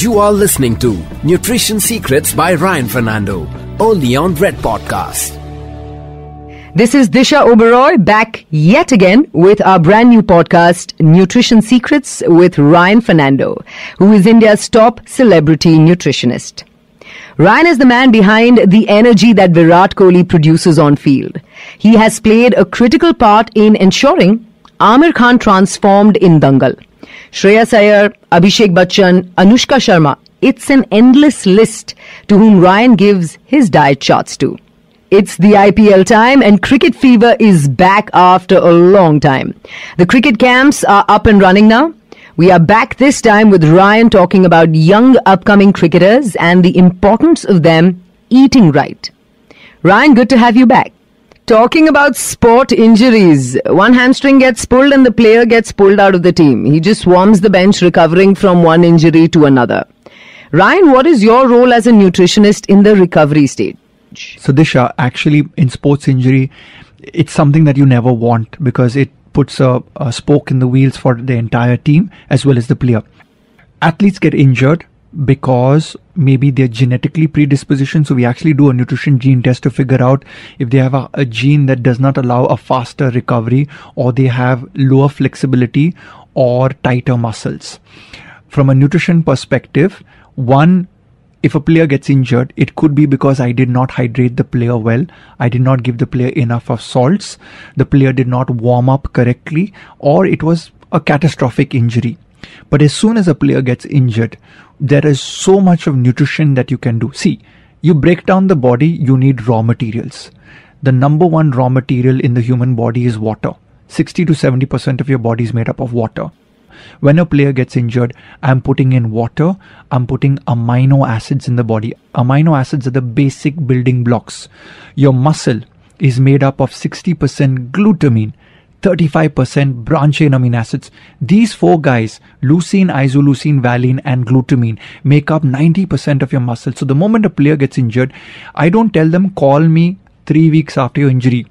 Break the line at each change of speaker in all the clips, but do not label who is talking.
You are listening to Nutrition Secrets by Ryan Fernando, only on Red Podcast.
This is Disha Oberoi back yet again with our brand new podcast, Nutrition Secrets with Ryan Fernando, who is India's top celebrity nutritionist. Ryan is the man behind the energy that Virat Kohli produces on field. He has played a critical part in ensuring Aamir Khan transformed in Dangal. Shreyas Iyer, Abhishek Bachchan, Anushka Sharma. It's an endless list to whom Ryan gives his diet charts to. It's the IPL time and cricket fever is back after a long time. The cricket camps are up and running now. We are back this time with Ryan talking about young upcoming cricketers and the importance of them eating right. Ryan, good to have you back. Talking about sport injuries, one hamstring gets pulled and the player gets pulled out of the team. He just swarms the bench recovering from one injury to another. Ryan, what is your role as a nutritionist in the recovery stage?
So, Disha, actually, in sports injury, it's something that you never want because it puts a, a spoke in the wheels for the entire team as well as the player. Athletes get injured because maybe they're genetically predispositioned. So we actually do a nutrition gene test to figure out if they have a, a, gene that does not allow a faster recovery or they have lower flexibility or tighter muscles. From a nutrition perspective, one, if a player gets injured, it could be because I did not hydrate the player well. I did not give the player enough of salts. The player did not warm up correctly or it was a catastrophic injury. But as soon as a player gets injured, there is so much of nutrition that you can do. See, you break down the body, you need raw materials. The number one raw material in the human body is water. 60 to 70% of your body is made up of water. When a player gets injured, I'm putting in water, I'm putting amino acids in the body. Amino acids are the basic building blocks. Your muscle is made up of 60% glutamine, 35% branched amino acids. These four guys, leucine, isoleucine, valine, and glutamine, make up 90% of your muscle. So the moment a player gets injured, I don't tell them, call me three weeks after your injury.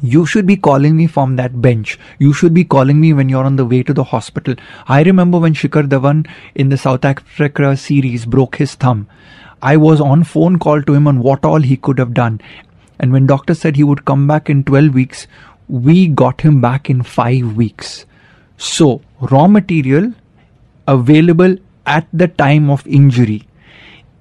You should be calling me from that bench. You should be calling me when you're on the way to the hospital. I remember when Shikhar Dhawan in the South Africa series broke his thumb. I was on phone call to him on what all he could have done. And when doctor said he would come back in 12 weeks, we got him back in five weeks. So, raw material available at the time of injury,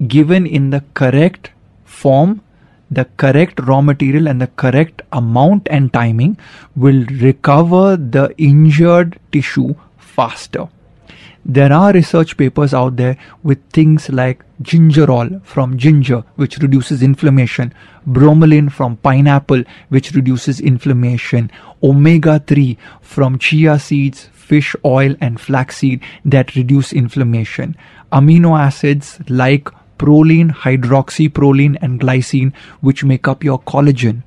given in the correct form, the correct raw material, and the correct amount and timing, will recover the injured tissue faster. There are research papers out there with things like gingerol from ginger, which reduces inflammation, bromelain from pineapple, which reduces inflammation, omega 3 from chia seeds, fish oil, and flaxseed that reduce inflammation, amino acids like proline, hydroxyproline, and glycine, which make up your collagen,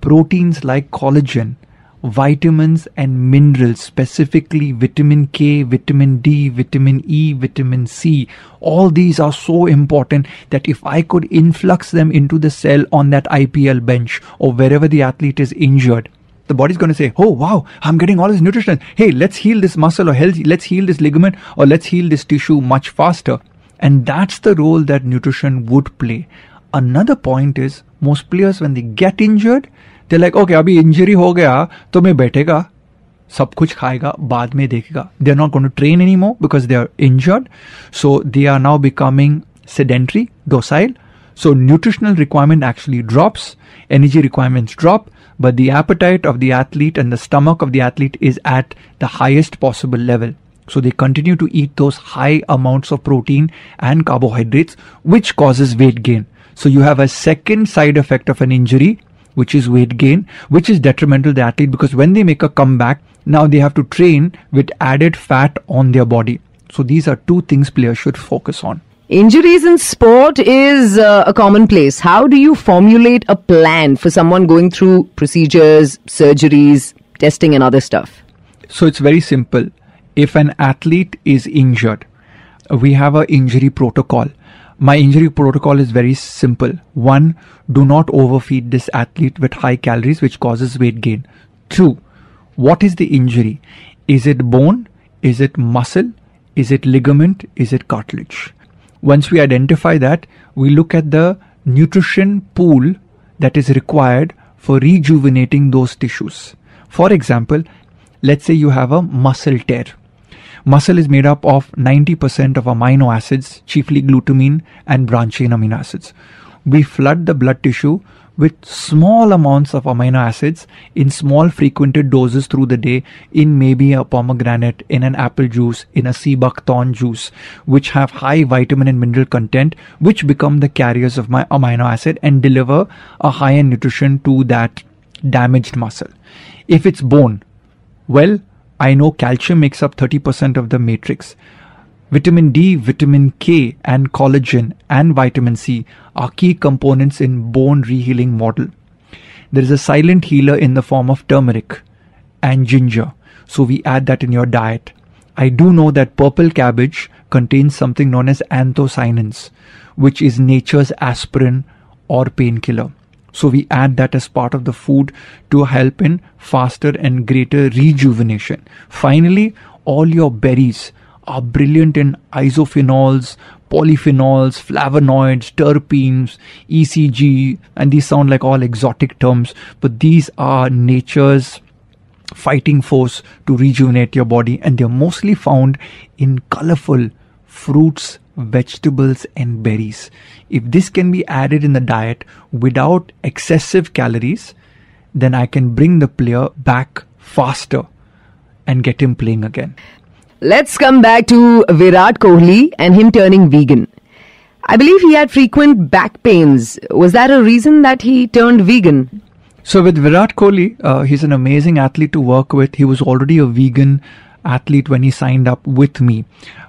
proteins like collagen vitamins and minerals, specifically vitamin K, vitamin D, vitamin E, vitamin C. All these are so important that if I could influx them into the cell on that IPL bench or wherever the athlete is injured, the body's going to say, Oh, wow, I'm getting all this nutrition. Hey, let's heal this muscle or let's heal this ligament or let's heal this tissue much faster. And that's the role that nutrition would play. Another point is most players, when they get injured, they like okay अभी injury हो गया तो मैं बैठेगा सब कुछ खाएगा बाद में देखेगा they are not going to train anymore because they are injured so they are now becoming sedentary, docile. So nutritional requirement actually drops, energy requirements drop, but the appetite of the athlete and the stomach of the athlete is at the highest possible level. So they continue to eat those high amounts of protein and carbohydrates, which causes weight gain. So you have a second side effect of an injury, which is weight gain, which is detrimental to the athlete because when they make a comeback, now they have to train with added fat on their body. So these are two things players should focus on.
Injuries in sport is uh, a commonplace. How do you formulate a plan for someone going through procedures, surgeries, testing, and other stuff?
So it's very simple. If an athlete is injured, we have an injury protocol my injury protocol is very simple. One, do not overfeed this athlete with high calories, which causes weight gain. Two, what is the injury? Is it bone? Is it muscle? Is it ligament? Is it cartilage? Once we identify that, we look at the nutrition pool that is required for rejuvenating those tissues. For example, let's say you have a muscle tear. Muscle is made up of 90% of amino acids, chiefly glutamine and branched chain amino acids. We flood the blood tissue with small amounts of amino acids in small frequented doses through the day in maybe a pomegranate, in an apple juice, in a sea buckthorn juice, which have high vitamin and mineral content, which become the carriers of my amino acid and deliver a higher nutrition to that damaged muscle. If it's bone, well, I know calcium makes up 30% of the matrix. Vitamin D, vitamin K, and collagen and vitamin C are key components in bone rehealing model. There is a silent healer in the form of turmeric and ginger. So we add that in your diet. I do know that purple cabbage contains something known as anthocyanins, which is nature's aspirin or painkiller. So we add that as part of the food to help in faster and greater rejuvenation. Finally, all your berries, are brilliant in isophenols, polyphenols, flavonoids, terpenes, ECG, and these sound like all exotic terms, but these are nature's fighting force to rejuvenate your body, and they're mostly found in colorful fruits, vegetables, and berries. If this can be added in the diet without excessive calories, then I can bring the player back faster and get him playing again.
Let's come back to Virat Kohli and him turning vegan. I believe he had frequent back pains. Was that a reason that he turned vegan?
So with Virat Kohli, uh, he's an amazing athlete to work with. He was already a vegan athlete when he signed up with me.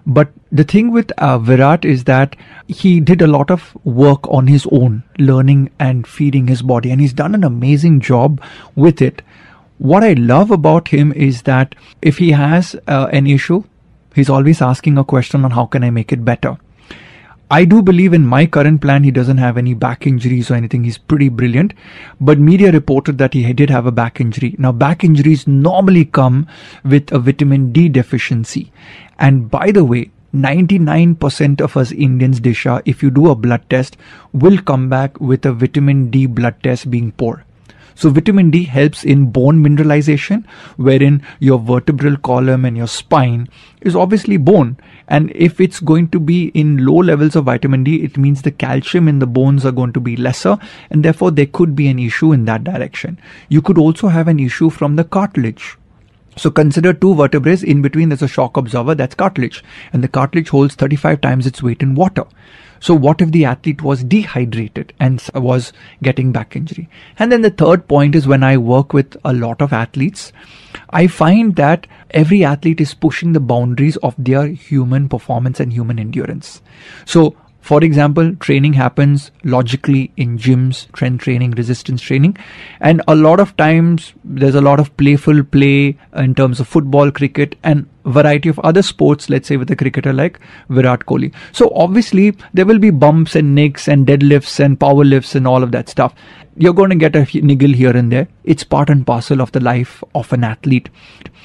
But the thing with uh, Virat is that he did a lot of work on his own, learning and feeding his body, and he's done an amazing job with it. What I love about him is that if he has uh, an issue, he's always asking a question on how can I make it better. I do believe in my current plan he doesn't have any back injuries or anything. He's pretty brilliant. But media reported that he did have a back injury. Now, back injuries normally come with a vitamin D deficiency. And by the way, 99% of us Indians, Disha, if you do a blood test, will come back with a vitamin D blood test being poor. So vitamin D helps in bone mineralization, wherein your vertebral column and your spine is obviously bone. And if it's going to be in low levels of vitamin D, it means the calcium in the bones are going to be lesser, and therefore there could be an issue in that direction. You could also have an issue from the cartilage. So consider two vertebrae. In between, there's a shock absorber, that's cartilage. And the cartilage holds 35 times its weight in water. So what if the athlete was dehydrated and was getting back injury? And then the third point is when I work with a lot of athletes, I find that every athlete is pushing the boundaries of their human performance and human endurance. So for example, training happens logically in gyms, strength training, resistance training, and a lot of times there's a lot of playful play in terms of football, cricket, and variety of other sports, let's say with a cricketer like Virat Kohli. So obviously there will be bumps and nicks and deadlifts and power lifts and all of that stuff. You're going to get a niggle here and there. It's part and parcel of the life of an athlete.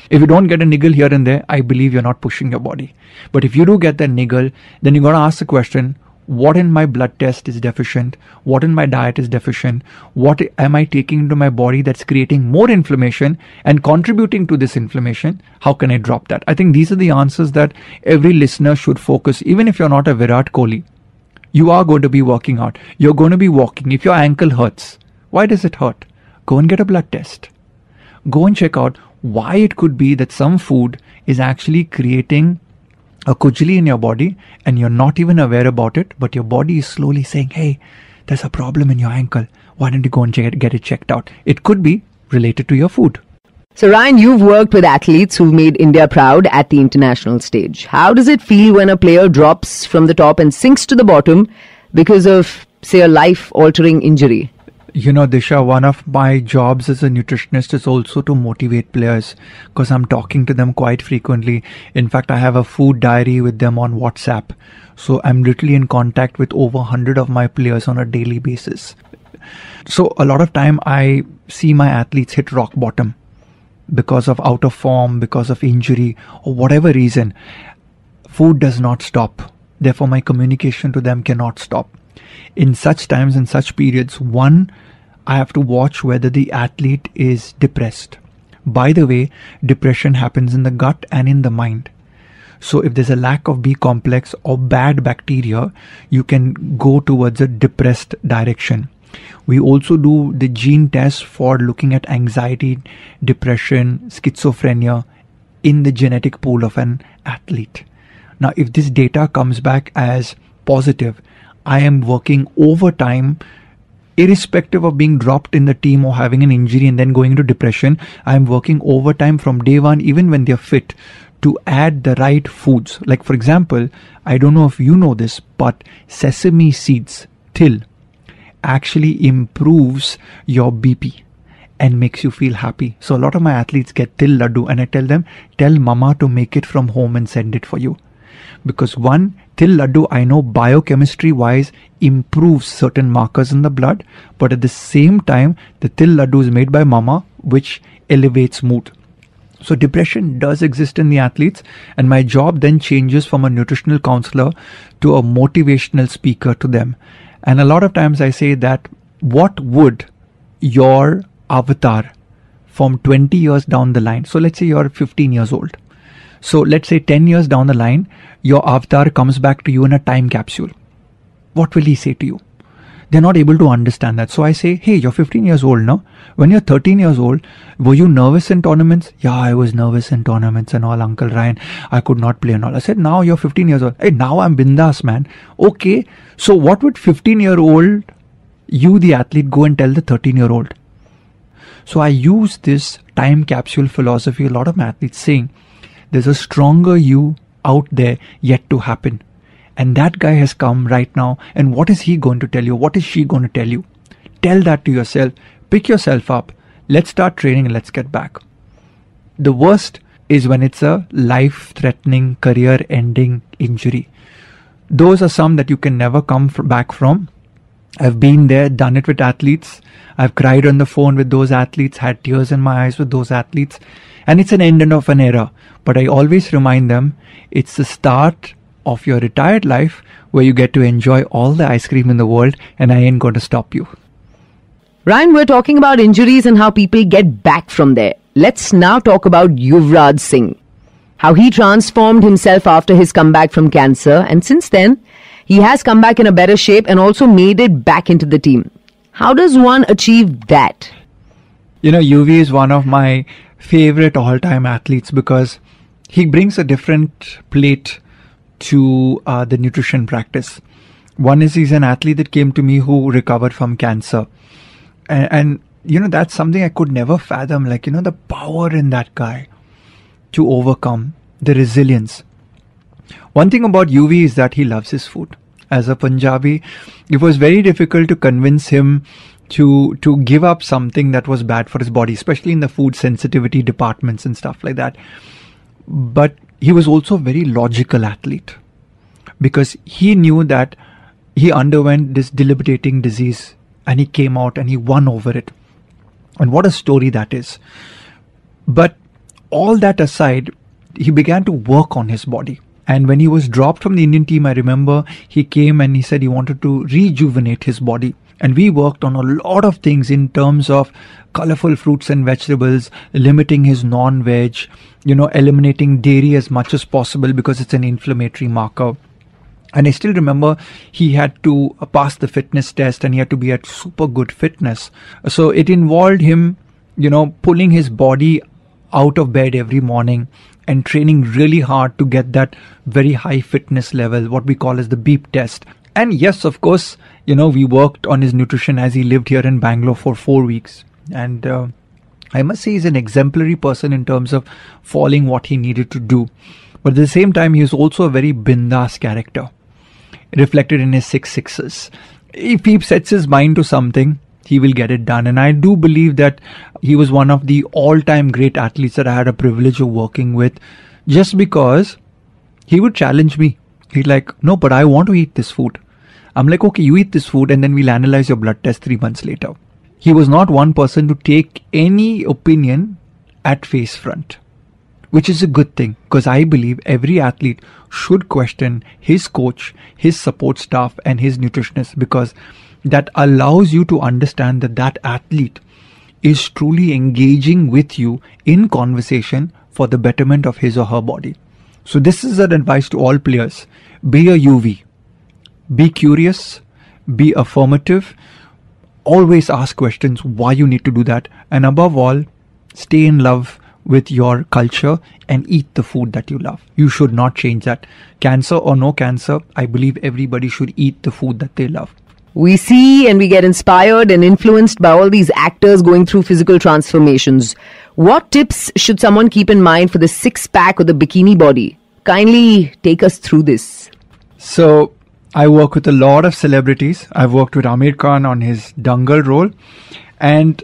If you don't get a niggle here and there, I believe you're not pushing your body. But if you do get that niggle, then you're going to ask the question, what in my blood test is deficient, what in my diet is deficient, what am I taking into my body that's creating more inflammation and contributing to this inflammation, how can I drop that? I think these are the answers that every listener should focus, even if you're not a Virat Kohli. You are going to be working out. You're going to be walking. If your ankle hurts, why does it hurt? Go and get a blood test. Go and check out why it could be that some food is actually creating a kujli in your body and you're not even aware about it, but your body is slowly saying, hey, there's a problem in your ankle. Why don't you go and get it checked out? It could be related to your food.
So, Ryan, you've worked with athletes who've made India proud at the international stage. How does it feel when a player drops from the top and sinks to the bottom because of, say, a life altering injury?
You know, Disha, one of my jobs as a nutritionist is also to motivate players because I'm talking to them quite frequently. In fact, I have a food diary with them on WhatsApp. So I'm literally in contact with over 100 of my players on a daily basis. So a lot of time I see my athletes hit rock bottom because of out of form, because of injury, or whatever reason food does not stop. Therefore, my communication to them cannot stop. In such times, in such periods, one, I have to watch whether the athlete is depressed. By the way, depression happens in the gut and in the mind. So if there's a lack of B complex or bad bacteria, you can go towards a depressed direction. We also do the gene test for looking at anxiety, depression, schizophrenia in the genetic pool of an athlete. Now, if this data comes back as positive, I am working overtime irrespective of being dropped in the team or having an injury and then going into depression. I am working overtime from day one, even when they're fit, to add the right foods. Like, for example, I don't know if you know this, but sesame seeds, till, actually improves your BP and makes you feel happy. So a lot of my athletes get till laddu and I tell them, tell mama to make it from home and send it for you. Because one, till laddu I know biochemistry wise improves certain markers in the blood, but at the same time, the till laddu is made by mama, which elevates mood. So depression does exist in the athletes, and my job then changes from a nutritional counselor to a motivational speaker to them. And a lot of times I say that what would your avatar from 20 years down the line, so let's say you're 15 years old. So let's say 10 years down the line, your avatar comes back to you in a time capsule. What will he say to you? They're not able to understand that. So I say, hey, you're 15 years old now. When you're 13 years old, were you nervous in tournaments? Yeah, I was nervous in tournaments and all, Uncle Ryan. I could not play and all. I said, now you're 15 years old. Hey, now I'm bindas, man. Okay. So what would 15 year old you, the athlete, go and tell the 13 year old? So I use this time capsule philosophy. A lot of athletes saying there's a stronger you out there yet to happen. And that guy has come right now. And what is he going to tell you? What is she going to tell you? Tell that to yourself. Pick yourself up. Let's start training and let's get back. The worst is when it's a life threatening, career ending injury. Those are some that you can never come back from. I've been there, done it with athletes. I've cried on the phone with those athletes, had tears in my eyes with those athletes. And it's an end and of an era. But I always remind them it's the start of your retired life where you get to enjoy all the ice cream in the world and I ain't going to stop you.
Ryan, we're talking about injuries and how people get back from there. Let's now talk about Yuvraj Singh. How he transformed himself after his comeback from cancer and since then he has come back in a better shape and also made it back into the team. How does one achieve that?
You know, UV is one of my favorite all time athletes because he brings a different plate to uh, the nutrition practice. One is he's an athlete that came to me who recovered from cancer. And, and, you know, that's something I could never fathom. Like, you know, the power in that guy to overcome, the resilience. One thing about UV is that he loves his food. As a Punjabi, it was very difficult to convince him to to give up something that was bad for his body, especially in the food sensitivity departments and stuff like that. But he was also a very logical athlete because he knew that he underwent this debilitating disease and he came out and he won over it. And what a story that is. But all that aside, he began to work on his body. And when he was dropped from the Indian team, I remember he came and he said he wanted to rejuvenate his body. And we worked on a lot of things in terms of colorful fruits and vegetables, limiting his non veg, you know, eliminating dairy as much as possible because it's an inflammatory marker. And I still remember he had to pass the fitness test and he had to be at super good fitness. So it involved him, you know, pulling his body out of bed every morning and training really hard to get that very high fitness level, what we call as the beep test. And yes, of course, you know, we worked on his nutrition as he lived here in Bangalore for four weeks. And uh, I must say, he's an exemplary person in terms of following what he needed to do. But at the same time, he is also a very bindas character, reflected in his six sixes. If he sets his mind to something, he will get it done. And I do believe that he was one of the all time great athletes that I had a privilege of working with just because he would challenge me. He's like, no, but I want to eat this food. I'm like, okay, you eat this food and then we'll analyze your blood test three months later. He was not one person to take any opinion at face front, which is a good thing because I believe every athlete should question his coach, his support staff, and his nutritionist because that allows you to understand that that athlete is truly engaging with you in conversation for the betterment of his or her body. So, this is an advice to all players be a UV, be curious, be affirmative, always ask questions why you need to do that, and above all, stay in love with your culture and eat the food that you love. You should not change that. Cancer or no cancer, I believe everybody should eat the food that they love.
We see and we get inspired and influenced by all these actors going through physical transformations. What tips should someone keep in mind for the six pack or the bikini body? Kindly take us through this.
So, I work with a lot of celebrities. I've worked with Aamir Khan on his Dangal role, and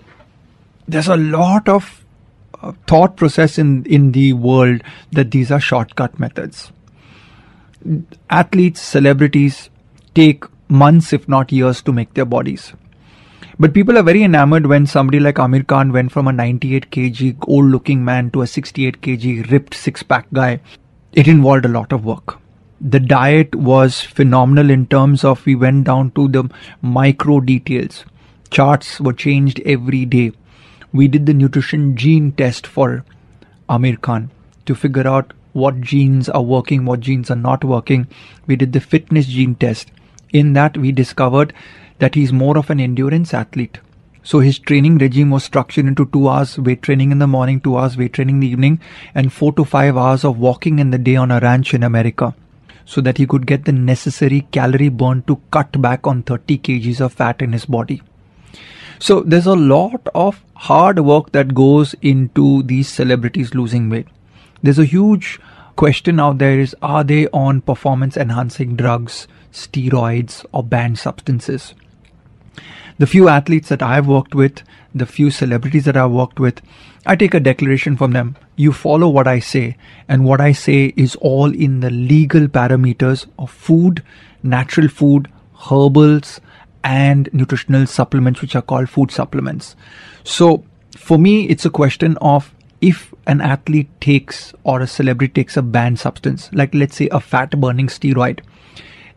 there's a lot of uh, thought process in in the world that these are shortcut methods. Athletes, celebrities take months, if not years, to make their bodies. But people are very enamored when somebody like Aamir Khan went from a 98 kg old looking man to a 68 kg ripped six pack guy. It involved a lot of work. The diet was phenomenal in terms of we went down to the micro details. Charts were changed every day. We did the nutrition gene test for Aamir Khan to figure out what genes are working, what genes are not working. We did the fitness gene test in that, we discovered that he's more of an endurance athlete. So his training regime was structured into two hours weight training in the morning, two hours weight training in the evening, and four to five hours of walking in the day on a ranch in America. So that he could get the necessary calorie burn to cut back on 30 kgs of fat in his body. So there's a lot of hard work that goes into these celebrities losing weight. There's a huge question out there is are they on performance enhancing drugs? steroids, or banned substances. The few athletes that I've worked with, the few celebrities that I've worked with, I take a declaration from them. You follow what I say, and what I say is all in the legal parameters of food, natural food, herbals, and nutritional supplements, which are called food supplements. So, for me, it's a question of if an athlete takes or a celebrity takes a banned substance, like let's say a fat burning steroid,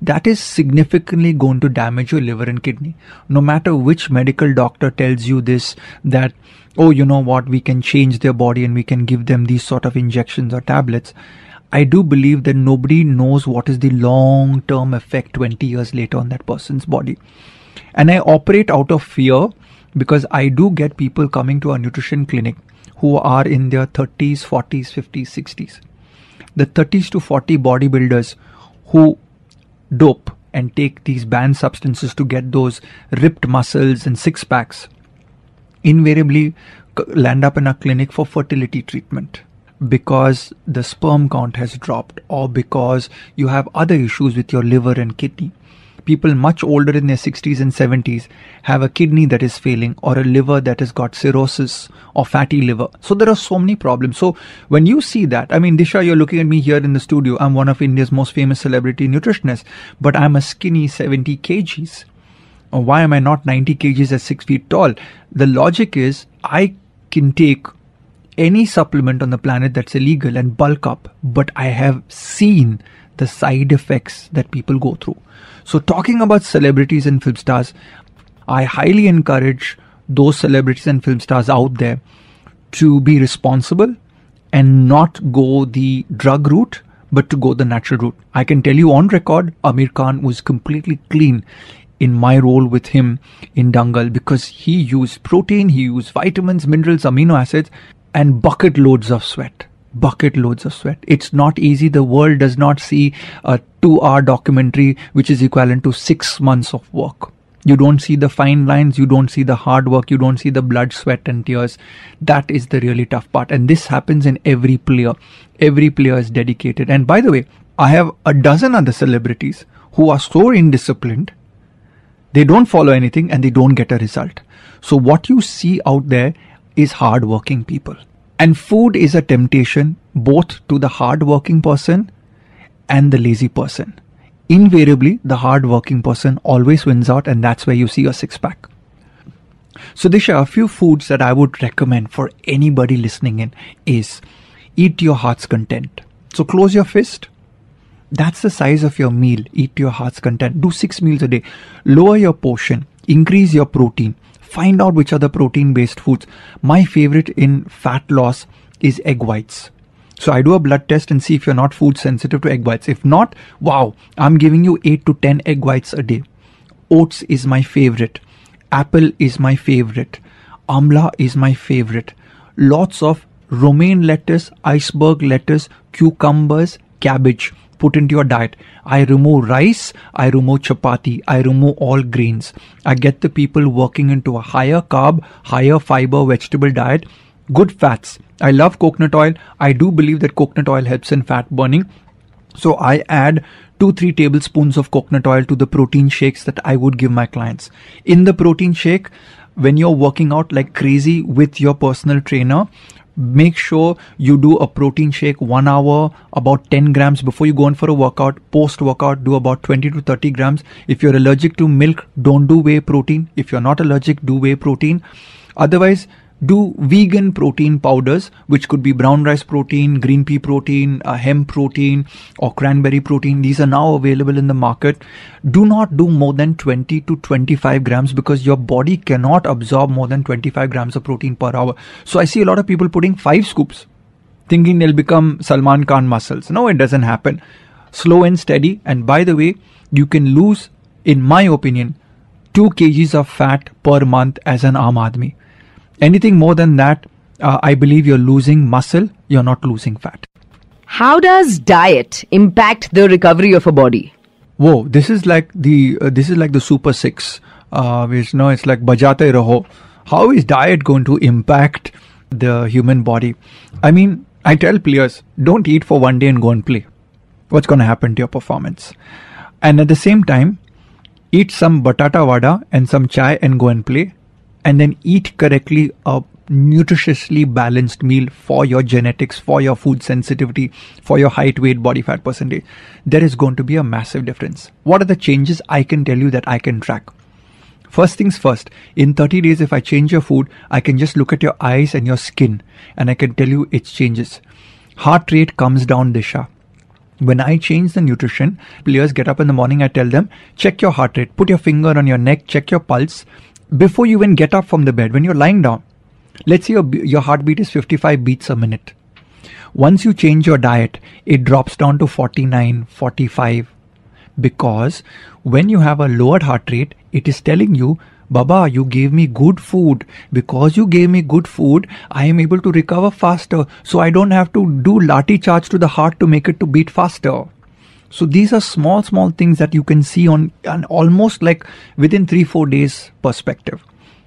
that is significantly going to damage your liver and kidney. No matter which medical doctor tells you this, that, oh, you know what, we can change their body and we can give them these sort of injections or tablets. I do believe that nobody knows what is the long term effect 20 years later on that person's body. And I operate out of fear because I do get people coming to our nutrition clinic who are in their 30s, 40s, 50s, 60s. The 30s to 40 bodybuilders who dope and take these banned substances to get those ripped muscles and six packs invariably land up in a clinic for fertility treatment because the sperm count has dropped or because you have other issues with your liver and kidney people much older in their 60s and 70s have a kidney that is failing or a liver that has got cirrhosis or fatty liver. So there are so many problems. So when you see that, I mean, Disha, you're looking at me here in the studio. I'm one of India's most famous celebrity nutritionists, but I'm a skinny 70 kgs. Uh, why am I not 90 kgs at 6 feet tall? The logic is I can take any supplement on the planet that's illegal and bulk up, but I have seen the side effects that people go through. So, talking about celebrities and film stars, I highly encourage those celebrities and film stars out there to be responsible and not go the drug route, but to go the natural route. I can tell you on record, Aamir Khan was completely clean in my role with him in Dangal because he used protein, he used vitamins, minerals, amino acids, and bucket loads of sweat bucket loads of sweat. It's not easy. The world does not see a two hour documentary which is equivalent to six months of work. You don't see the fine lines, you don't see the hard work, you don't see the blood, sweat, and tears. That is the really tough part. And this happens in every player. Every player is dedicated. And by the way, I have a dozen other celebrities who are so indisciplined, they don't follow anything and they don't get a result. So, what you see out there is hardworking people. And food is a temptation both to the hardworking person and the lazy person. Invariably, the hardworking person always wins out, and that's where you see your six pack. So, Disha, a few foods that I would recommend for anybody listening in is eat your heart's content. So close your fist. That's the size of your meal. Eat your heart's content. Do six meals a day. Lower your portion. Increase your protein. Find out which are the protein based foods. My favorite in fat loss is egg whites. So I do a blood test and see if you're not food sensitive to egg whites. If not, wow, I'm giving you 8 to 10 egg whites a day. Oats is my favorite. Apple is my favorite. Amla is my favorite. Lots of romaine lettuce, iceberg lettuce, cucumbers, cabbage put into your diet. I remove rice, I remove chapati, I remove all grains. I get the people working into a higher carb, higher fiber vegetable diet, good fats. I love coconut oil. I do believe that coconut oil helps in fat burning. So I add two, three tablespoons of coconut oil to the protein shakes that I would give my clients. In the protein shake, when you're working out like crazy with your personal trainer, make sure you do a protein shake one hour about 10 grams. Before you go on for a workout post workout do about 20 to 30 grams. If you're allergic to milk don't do whey protein. If you're not allergic do whey protein. Otherwise do vegan protein powders, which could be brown rice protein, green pea protein, uh, hemp protein, or cranberry protein. These are now available in the market. Do not do more than 20 to 25 grams because your body cannot absorb more than 25 grams of protein per hour. So I see a lot of people putting five scoops, thinking they'll become Salman Khan muscles. No, it doesn't happen. Slow and steady. And by the way, you can lose, in my opinion, 2 kgs of fat per month as an Aam Aadmi Anything more than that, uh, I believe you're losing muscle, you're not losing fat.
How does diet impact the recovery of a body?
Whoa, this is like the uh, this is like the Super Six, uh, which you know it's like bajate raho. How is diet going to impact the human body? I mean, I tell players, don't eat for one day and go and play. What's going to happen to your performance? And at the same time, eat some batata vada and some chai and go and play and then eat correctly a nutritiously balanced meal for your genetics, for your food sensitivity, for your height, weight, body fat percentage, there is going to be a massive difference. What are the changes I can tell you that I can track? First things first, in 30 days, if I change your food, I can just look at your eyes and your skin and I can tell you its changes. Heart rate comes down, Disha. When I change the nutrition, players get up in the morning, I tell them, check your heart rate, put your finger on your neck, check your pulse, before you even get up from the bed, when you're lying down, let's say your, your heartbeat is 55 beats a minute. Once you change your diet, it drops down to 49, 45. Because when you have a lowered heart rate, it is telling you, Baba, you gave me good food. Because you gave me good food, I am able to recover faster. So I don't have to do lathi charge to the heart to make it to beat faster. So these are small, small things that you can see on an almost like within three, four days perspective.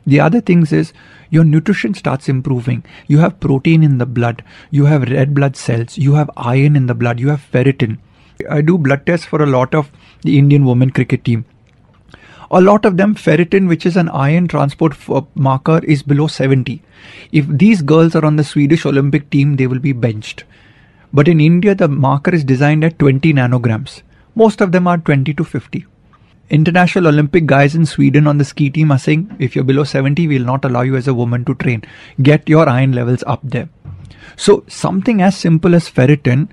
The other things is your nutrition starts improving. You have protein in the blood. You have red blood cells. You have iron in the blood. You have ferritin. I do blood tests for a lot of the Indian women cricket team. A lot of them, ferritin, which is an iron transport f- uh, marker, is below 70. If these girls are on the Swedish Olympic team, they will be benched. But in India, the marker is designed at 20 nanograms. Most of them are 20 to 50. International Olympic guys in Sweden on the ski team are saying if you're below 70, we'll not allow you as a woman to train. Get your iron levels up there. So, something as simple as ferritin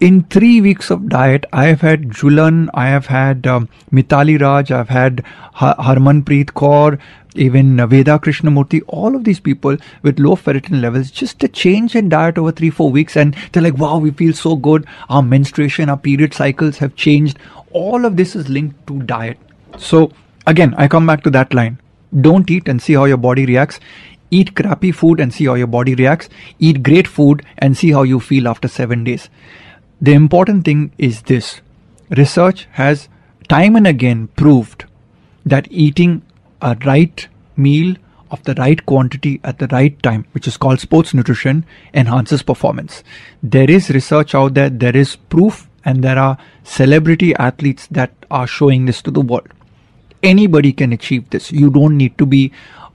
in three weeks of diet, I have had Jhulan, I have had um, Mithali Raj, I've had ha- Harmanpreet Kaur, even Veda Krishnamurthy, all of these people with low ferritin levels, just a change in diet over three, four weeks, and they're like, wow, we feel so good. Our menstruation, our period cycles have changed. All of this is linked to diet. So, again, I come back to that line. Don't eat and see how your body reacts. Eat crappy food and see how your body reacts. Eat great food and see how you feel after seven days. The important thing is this research has time and again proved that eating a right meal of the right quantity at the right time, which is called sports nutrition, enhances performance. There is research out there, there is proof, and there are celebrity athletes that are showing this to the world. Anybody can achieve this. You don't need to be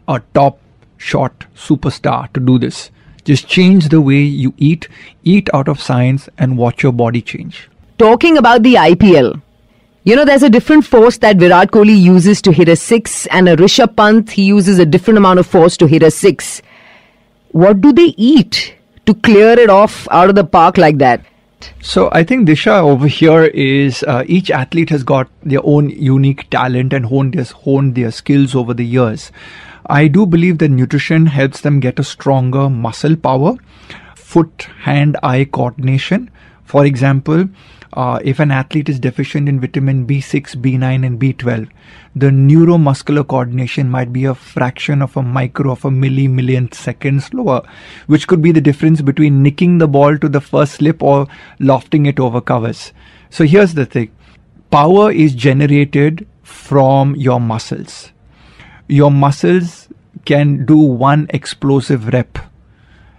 a top shot superstar to do this. Just change the way you eat, eat out of science, and watch your body change.
Talking about the IPL, you know, there's a different force that Virat Kohli uses to hit a six, and a Rishabh Pant, he uses a different amount of force to hit a six. What do they eat to clear it off out of the park like that?
So I think Disha over here is uh, each athlete has got their own unique talent and honed their, honed their skills over the years. I do believe that nutrition helps them get a stronger muscle power, foot, hand, eye coordination. For example, uh, if an athlete is deficient in vitamin B6, B9, and B12, the neuromuscular coordination might be a fraction of a micro of a milli millionth second slower, which could be the difference between nicking the ball to the first slip or lofting it over covers. So here's the thing power is generated from your muscles. Your muscles can do one explosive rep.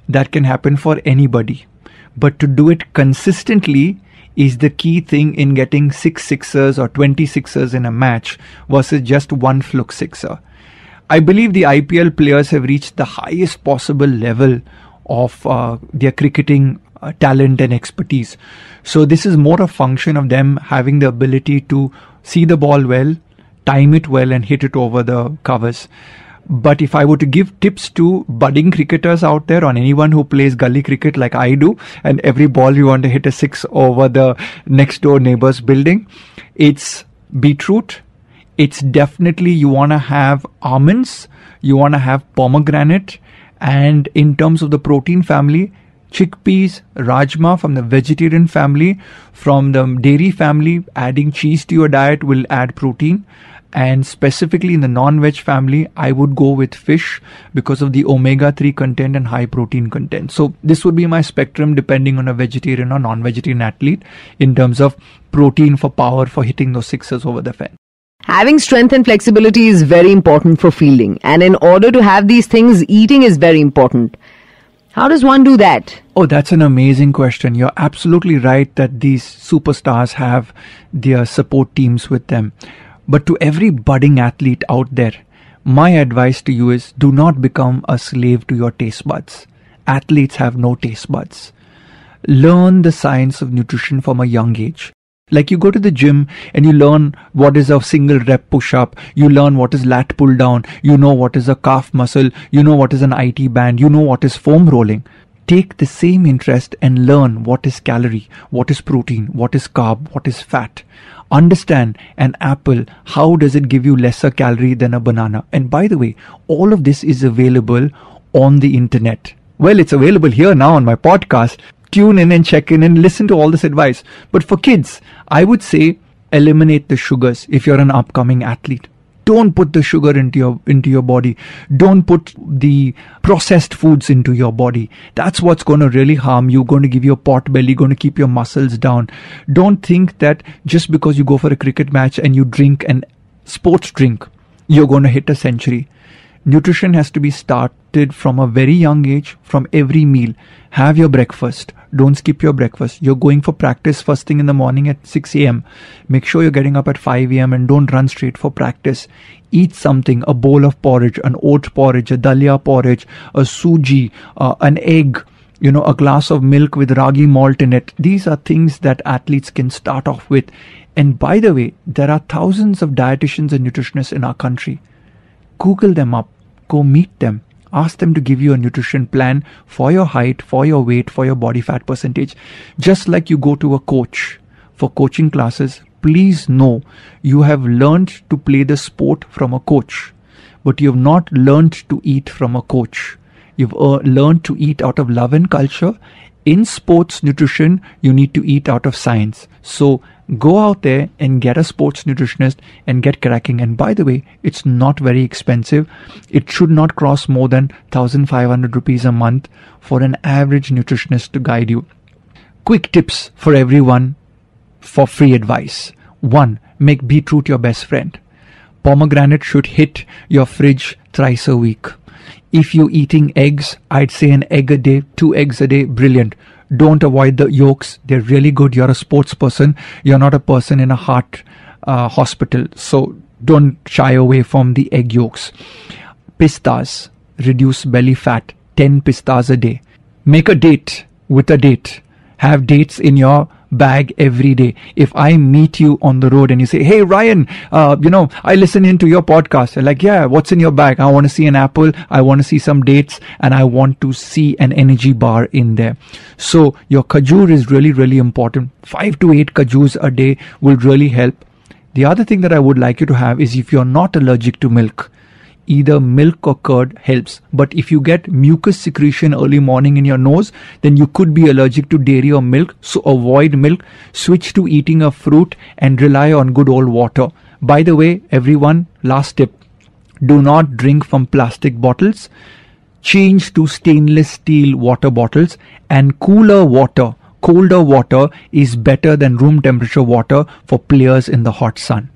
That can happen for anybody. But to do it consistently, is the key thing in getting six sixers or 20 sixers in a match versus just one fluke sixer. I believe the IPL players have reached the highest possible level of uh, their cricketing uh, talent and expertise. So this is more a function of them having the ability to see the ball well, time it well, and hit it over the covers. But if I were to give tips to budding cricketers out there, on anyone who plays gully cricket like I do, and every ball you want to hit a six over the next door neighbor's building, it's beetroot. It's definitely you want to have almonds, you want to have pomegranate, and in terms of the protein family, chickpeas, rajma from the vegetarian family, from the dairy family, adding cheese to your diet will add protein and specifically in the non-veg family i would go with fish because of the omega-3 content and high protein content so this would be my spectrum depending on a vegetarian or non-vegetarian athlete in terms of protein for power for hitting those sixes over the fence
Having strength and flexibility is very important for fielding, and in order to have these things, eating is very important. How does one do that?
Oh, that's an amazing question. You're absolutely right that these superstars have their support teams with them. But to every budding athlete out there, my advice to you is do not become a slave to your taste buds. Athletes have no taste buds. Learn the science of nutrition from a young age. Like you go to the gym and you learn what is a single rep push up, you learn what is lat pull down, you know what is a calf muscle, you know what is an IT band, you know what is foam rolling. Take the same interest and learn what is calorie, what is protein, what is carb, what is fat. Understand an apple how does it give you lesser calorie than a banana? And by the way all of this is available on the internet. Well it's available here now on my podcast. Tune in and check in and listen to all this advice. But for kids i would say eliminate the sugars if you're an upcoming athlete don't put the sugar into your into your body. Don't put the processed foods into your body. That's what's going to really harm you going to give you a pot belly going to keep your muscles down. Don't think that just because you go for a cricket match and you drink an sports drink you're going to hit a century. Nutrition has to be started from a very young age from every meal. Have your breakfast don't skip your breakfast. You're going for practice first thing in the morning at 6 a.m. Make sure you're getting up at 5 a.m. and don't run straight for practice. Eat something, a bowl of porridge, an oat porridge, a dalia porridge, a suji, uh, an egg, you know, a glass of milk with ragi malt in it. These are things that athletes can start off with. And by the way, there are thousands of dietitians and nutritionists in our country. Google them up, go meet them ask them to give you a nutrition plan for your height, for your weight, for your body fat percentage. Just like you go to a coach for coaching classes, please know you have learned to play the sport from a coach, but you have not learned to eat from a coach. You've uh, learned to eat out of love and culture. In sports nutrition, you need to eat out of science. So go out there and get a sports nutritionist and get cracking. And by the way, it's not very expensive. It should not cost more than 1500 rupees a month for an average nutritionist to guide you. Quick tips for everyone for free advice. One, make beetroot your best friend. Pomegranate should hit your fridge thrice a week. If you're eating eggs, I'd say an egg a day, two eggs a day, brilliant don't avoid the yolks. They're really good. You're a sports person. You're not a person in a heart uh, hospital. So don't shy away from the egg yolks. Pistas reduce belly fat. 10 pistas a day. Make a date with a date. Have dates in your bag every day. If I meet you on the road and you say, Hey, Ryan, uh, you know, I listen into your podcast. I'm like, yeah, what's in your bag? I want to see an apple. I want to see some dates and I want to see an energy bar in there. So your kajur is really, really important. Five to eight kajus a day will really help. The other thing that I would like you to have is if you're not allergic to milk, either milk or curd helps. But if you get mucus secretion early morning in your nose, then you could be allergic to dairy or milk. So avoid milk, switch to eating a fruit and rely on good old water. By the way, everyone, last tip, do not drink from plastic bottles. Change to stainless steel water bottles and cooler water colder water is better than room temperature water for players in the hot sun.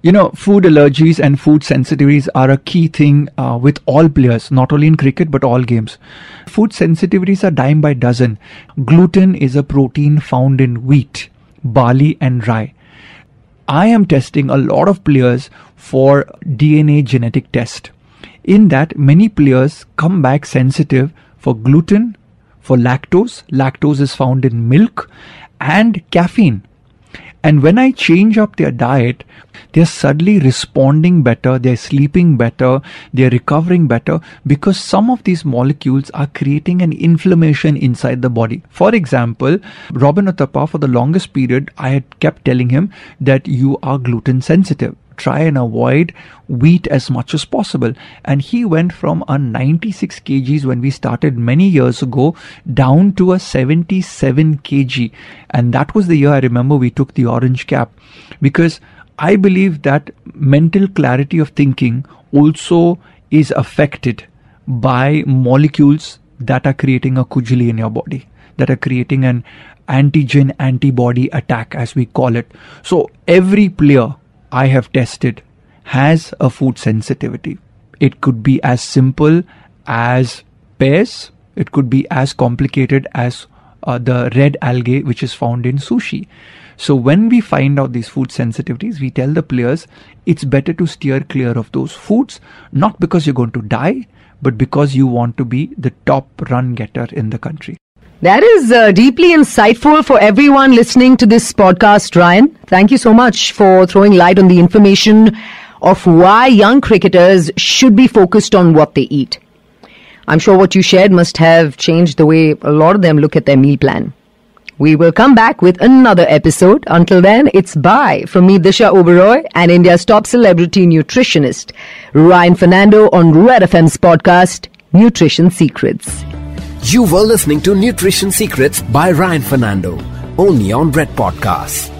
You know, food allergies and food sensitivities are a key thing uh, with all players, not only in cricket but all games. Food sensitivities are dime by dozen. Gluten is a protein found in wheat, barley, and rye. I am testing a lot of players for DNA genetic test. In that, many players come back sensitive for gluten, for lactose. Lactose is found in milk and caffeine. And when I change up their diet, they're suddenly responding better, they're sleeping better, they're recovering better because some of these molecules are creating an inflammation inside the body. For example, Robin Uthappa, for the longest period, I had kept telling him that you are gluten sensitive try and avoid wheat as much as possible. And he went from a 96 kgs when we started many years ago down to a 77 kg. And that was the year I remember we took the orange cap because I believe that mental clarity of thinking also is affected by molecules that are creating a kujali in your body, that are creating an antigen antibody attack, as we call it. So every player I have tested has a food sensitivity. It could be as simple as pears, it could be as complicated as uh, the red algae which is found in sushi. So when we find out these food sensitivities, we tell the players it's better to steer clear of those foods, not because you're going to die, but because you want to be the top run getter in the country.
That is uh, deeply insightful for everyone listening to this podcast, Ryan. Thank you so much for throwing light on the information of why young cricketers should be focused on what they eat. I'm sure what you shared must have changed the way a lot of them look at their meal plan. We will come back with another episode. Until then, it's bye from me, Disha Oberoi, and India's top celebrity nutritionist, Ryan Fernando on Red FM's podcast, Nutrition Secrets.
You were listening to Nutrition Secrets by Ryan Fernando, only on Red Podcasts.